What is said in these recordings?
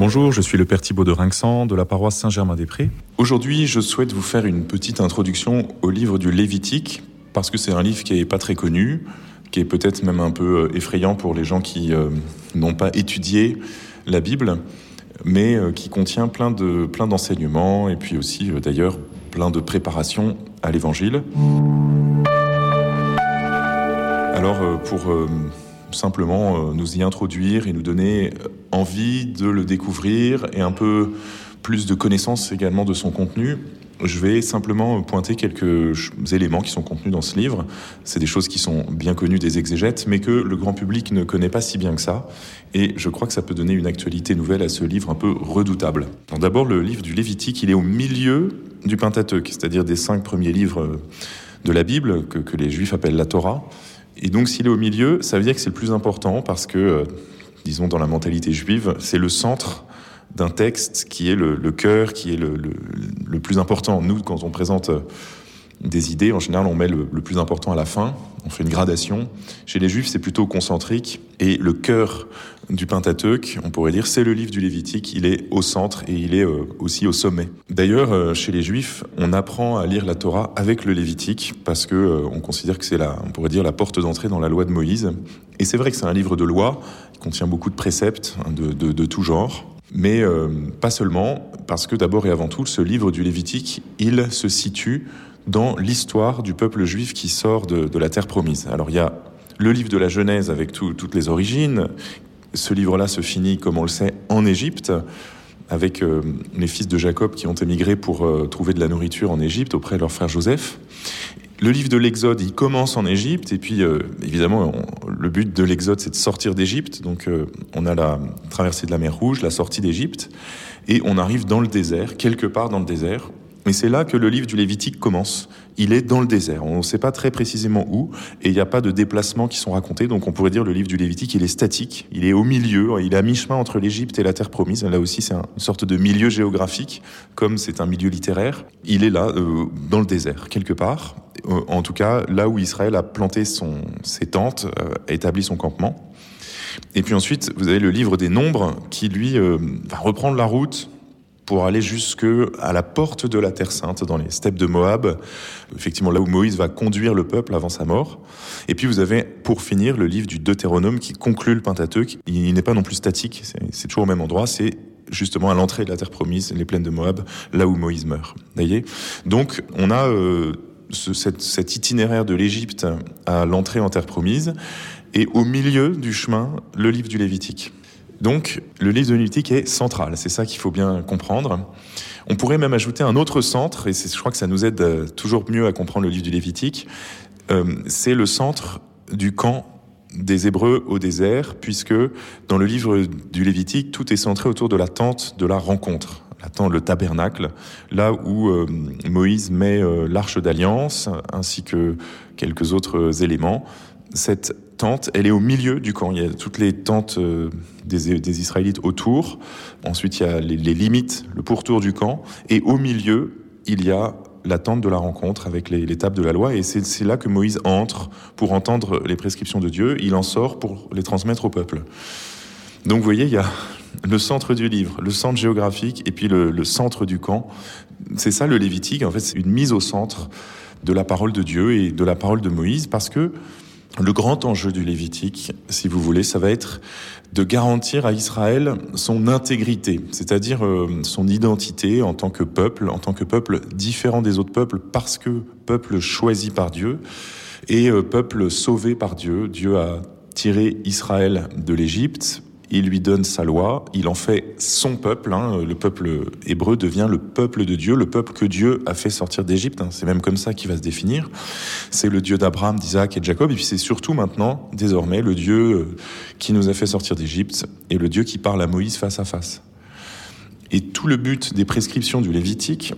Bonjour, je suis le Père Thibault de Rinxan de la paroisse Saint-Germain-des-Prés. Aujourd'hui, je souhaite vous faire une petite introduction au livre du Lévitique parce que c'est un livre qui n'est pas très connu, qui est peut-être même un peu euh, effrayant pour les gens qui euh, n'ont pas étudié la Bible, mais euh, qui contient plein de plein d'enseignements et puis aussi d'ailleurs plein de préparation à l'Évangile. Alors pour simplement nous y introduire et nous donner envie de le découvrir et un peu plus de connaissances également de son contenu, je vais simplement pointer quelques éléments qui sont contenus dans ce livre. C'est des choses qui sont bien connues des exégètes, mais que le grand public ne connaît pas si bien que ça. Et je crois que ça peut donner une actualité nouvelle à ce livre un peu redoutable. D'abord, le livre du Lévitique, il est au milieu du Pentateuque, c'est-à-dire des cinq premiers livres de la Bible, que, que les Juifs appellent la Torah. Et donc, s'il est au milieu, ça veut dire que c'est le plus important parce que, euh, disons, dans la mentalité juive, c'est le centre d'un texte qui est le, cœur, qui est le, le, plus important. Nous, quand on présente euh, des idées, en général, on met le, plus important à la fin, on fait une gradation. Chez les Juifs, c'est plutôt concentrique, et le cœur du Pentateuque, on pourrait dire, c'est le livre du Lévitique, il est au centre et il est euh, aussi au sommet. D'ailleurs, euh, chez les Juifs, on apprend à lire la Torah avec le Lévitique, parce que on considère que c'est la, on pourrait dire, la porte d'entrée dans la loi de Moïse. Et c'est vrai que c'est un livre de loi, qui contient beaucoup de préceptes hein, de, tout genre. Mais euh, pas seulement, parce que d'abord et avant tout, ce livre du Lévitique, il se situe dans l'histoire du peuple juif qui sort de, la terre promise. Alors il y a le livre de la Genèse avec tout, toutes les origines. Ce livre-là se finit, comme on le sait, en Égypte, avec euh, les fils de Jacob qui ont émigré pour euh, trouver de la nourriture en Égypte auprès de leur frère Joseph. Le livre de l'Exode, il commence en Égypte, et puis euh, évidemment, le but de l'Exode, c'est de sortir d'Égypte. Donc, on a la traversée de la mer Rouge, la sortie d'Égypte, et on arrive dans le désert, quelque part dans le désert. Et c'est là que le livre du Lévitique commence. Il est dans le désert. On ne sait pas très précisément où, et il n'y a pas de déplacements qui sont racontés. Donc, on pourrait dire le livre du Lévitique, il est statique. Il est au milieu. Il est à mi-chemin entre l'Égypte et la terre promise. Là aussi, c'est une sorte de milieu géographique, comme c'est un milieu littéraire. Il est là, euh, dans le désert, quelque part. Euh, en tout cas là où Israël a planté son, ses tentes, euh, a établi son campement. Et puis ensuite, vous avez le livre des Nombres qui, lui, euh, va reprendre la route pour aller jusque à la porte de la Terre Sainte, dans les steppes de Moab, effectivement là où Moïse va conduire le peuple avant sa mort. Et puis vous avez, pour finir, le livre du Deutéronome qui conclut le Pentateuque. Il n'est pas non plus statique, c'est toujours au même endroit, c'est justement à l'entrée de la Terre promise, les plaines de Moab, là où Moïse meurt. Voyez? Donc on a ce, cet, itinéraire de l'Égypte à l'entrée en terre promise, et au milieu du chemin, le livre du Lévitique. Donc, le Lévitique est central, c'est ça qu'il faut bien comprendre. On pourrait même ajouter un autre centre, et je crois que ça nous aide euh, toujours mieux à comprendre le livre du Lévitique, euh, c'est le centre du camp des Hébreux au désert, puisque dans le livre du Lévitique, tout est centré autour de la tente de la rencontre attend le tabernacle, là où euh, Moïse met l'arche d'alliance ainsi que quelques autres éléments. Cette tente, elle est au milieu du camp. Il y a toutes les tentes euh, des, Israélites autour. Ensuite, il y a les, limites, le pourtour du camp. Et au milieu, il y a la tente de la rencontre avec les, les tables de la loi. Et c'est là que Moïse entre pour entendre les prescriptions de Dieu. Il en sort pour les transmettre au peuple. Donc vous voyez, il y a le centre du livre, le centre géographique et puis le, le centre du camp. C'est ça le Lévitique, en fait, c'est une mise au centre de la parole de Dieu et de la parole de Moïse parce que le grand enjeu du Lévitique, si vous voulez, ça va être de garantir à Israël son intégrité, c'est-à-dire euh, son identité en tant que peuple, en tant que peuple différent des autres peuples parce que peuple choisi par Dieu et euh, peuple sauvé par Dieu. Dieu a tiré Israël de l'Égypte il lui donne sa loi, il en fait son peuple, hein, le peuple hébreu devient le peuple de Dieu, le peuple que Dieu a fait sortir d'Égypte, hein, c'est même comme ça qu'il va se définir. C'est le Dieu d'Abraham, d'Isaac et de Jacob, et puis c'est surtout maintenant, désormais, le Dieu euh, qui nous a fait sortir d'Égypte et le Dieu qui parle à Moïse face à face. Et tout le but des prescriptions du Lévitique,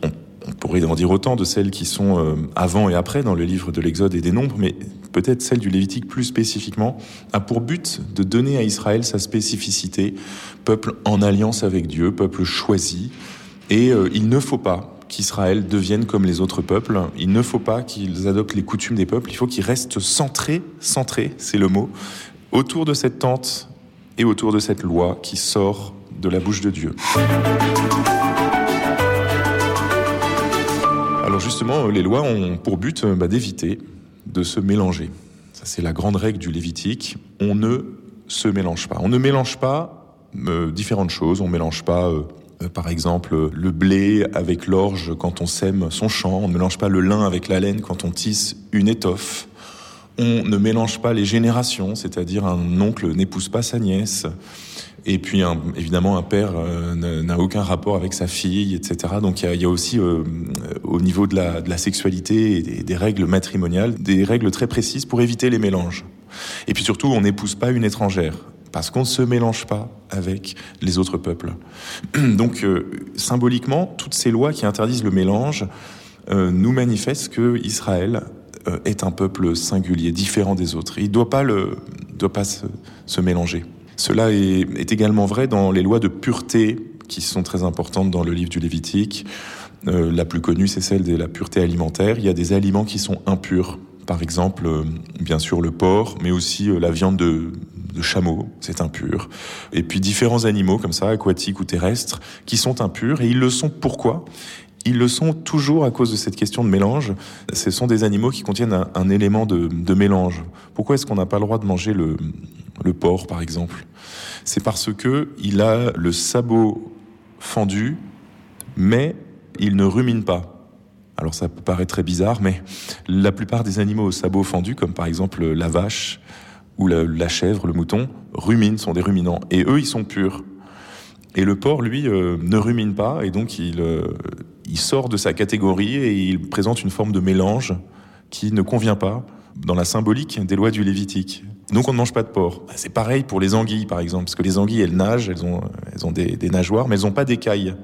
pourrait en dire autant de celles qui sont euh, avant et après dans le livre de l'Exode et des Nombres, mais peut-être celle du Lévitique plus spécifiquement, a pour but de donner à Israël sa spécificité, peuple en alliance avec Dieu, peuple choisi. Et euh, il ne faut pas qu'Israël devienne comme les autres peuples, il ne faut pas qu'ils adoptent les coutumes des peuples, il faut qu'ils restent centrés, centrés, c'est le mot, autour de cette tente et autour de cette loi qui sort de la bouche de Dieu. Alors justement, les lois ont pour but bah, d'éviter de se mélanger. Ça, c'est la grande règle du Lévitique. On ne se mélange pas. On ne mélange pas euh, différentes choses. On ne mélange pas, euh, euh, par exemple, le blé avec l'orge quand on sème son champ. On ne mélange pas le lin avec la laine quand on tisse une étoffe. On ne mélange pas les générations, c'est-à-dire un oncle n'épouse pas sa nièce. Et puis, évidemment, un père euh, n'a aucun rapport avec sa fille, etc. Donc, il y, a, aussi, euh, au niveau de la, de la sexualité et des, règles matrimoniales, des règles très précises pour éviter les mélanges. Et puis surtout, on n'épouse pas une étrangère parce qu'on ne se mélange pas avec les autres peuples. Donc, euh, symboliquement, toutes ces lois qui interdisent le mélange nous manifestent que Israël est un peuple singulier, différent des autres. Il ne doit pas, se, mélanger. Cela est, également vrai dans les lois de pureté qui sont très importantes dans le livre du Lévitique. Euh, la plus connue, c'est celle de la pureté alimentaire. Il y a des aliments qui sont impurs. Par exemple, euh, bien sûr, le porc, mais aussi euh, la viande de, de chameau, c'est impur. Et puis différents animaux comme ça, aquatiques ou terrestres, qui sont impurs. Et ils le sont pourquoi? Ils le sont toujours à cause de cette question de mélange. Ce sont des animaux qui contiennent un, élément de, mélange. Pourquoi est-ce qu'on n'a pas le droit de manger le, porc par exemple? C'est parce que il a le sabot fendu, mais il ne rumine pas. Alors ça peut paraître très bizarre, mais la plupart des animaux au sabot fendu, comme par exemple la vache ou la, la, chèvre, le mouton, ruminent, sont des ruminants, et eux ils sont purs. Et le porc, lui, euh, ne rumine pas, et donc il, euh, il sort de sa catégorie et il présente une forme de mélange qui ne convient pas dans la symbolique des lois du Lévitique. Donc on ne mange pas de porc. C'est pareil pour les anguilles, par exemple, parce que les anguilles, elles nagent, elles ont, elles ont des, nageoires, mais elles n'ont pas d'écailles.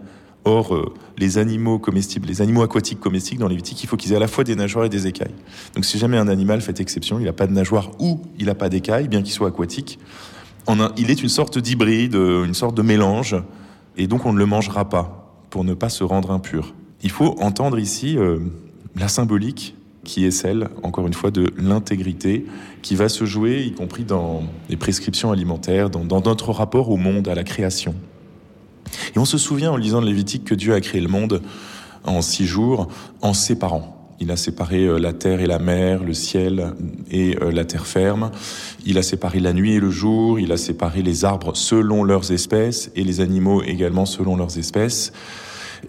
Or, euh, les animaux comestibles, les animaux aquatiques comestibles dans Lévitique, il faut qu'ils aient à la fois des nageoires et des écailles. Donc si jamais un animal fait exception, il n'a pas de nageoire ou il n'a pas d'écailles, bien qu'il soit aquatique, il est une sorte d'hybride, une sorte de mélange, et donc on ne le mangera pas pour ne pas se rendre impur. Il faut entendre ici euh, la symbolique qui est celle, encore une fois, de l'intégrité, qui va se jouer, y compris dans les prescriptions alimentaires, dans, dans, notre rapport au monde, à la création. Et on se souvient en lisant le Lévitique que Dieu a créé le monde en six jours, en séparant. Il a séparé euh, la terre et la mer, le ciel et euh, la terre ferme. Il a séparé la nuit et le jour. Il a séparé les arbres selon leurs espèces et les animaux également selon leurs espèces.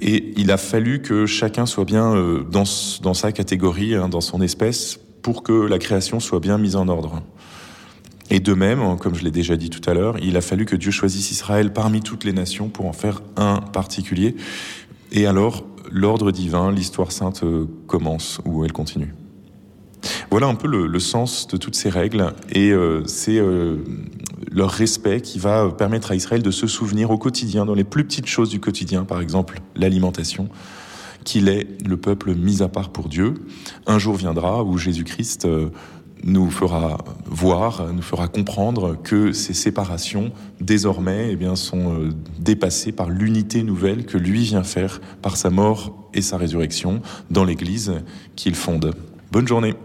Et il a fallu que chacun soit bien euh, dans, sa catégorie, hein, dans son espèce, pour que la création soit bien mise en ordre. Et de même, comme je l'ai déjà dit tout à l'heure, il a fallu que Dieu choisisse Israël parmi toutes les nations pour en faire un particulier. Et alors, l'ordre divin, l'histoire sainte euh, commence ou elle continue. Voilà un peu le, sens de toutes ces règles et euh, c'est euh, leur respect qui va permettre à Israël de se souvenir au quotidien, dans les plus petites choses du quotidien, par exemple l'alimentation, qu'il est le peuple mis à part pour Dieu. Un jour viendra où Jésus-Christ nous fera voir, nous fera comprendre que ces séparations, désormais, eh bien, sont euh, dépassées par l'unité nouvelle que lui vient faire par sa mort et sa résurrection dans l'Église qu'il fonde. Bonne journée.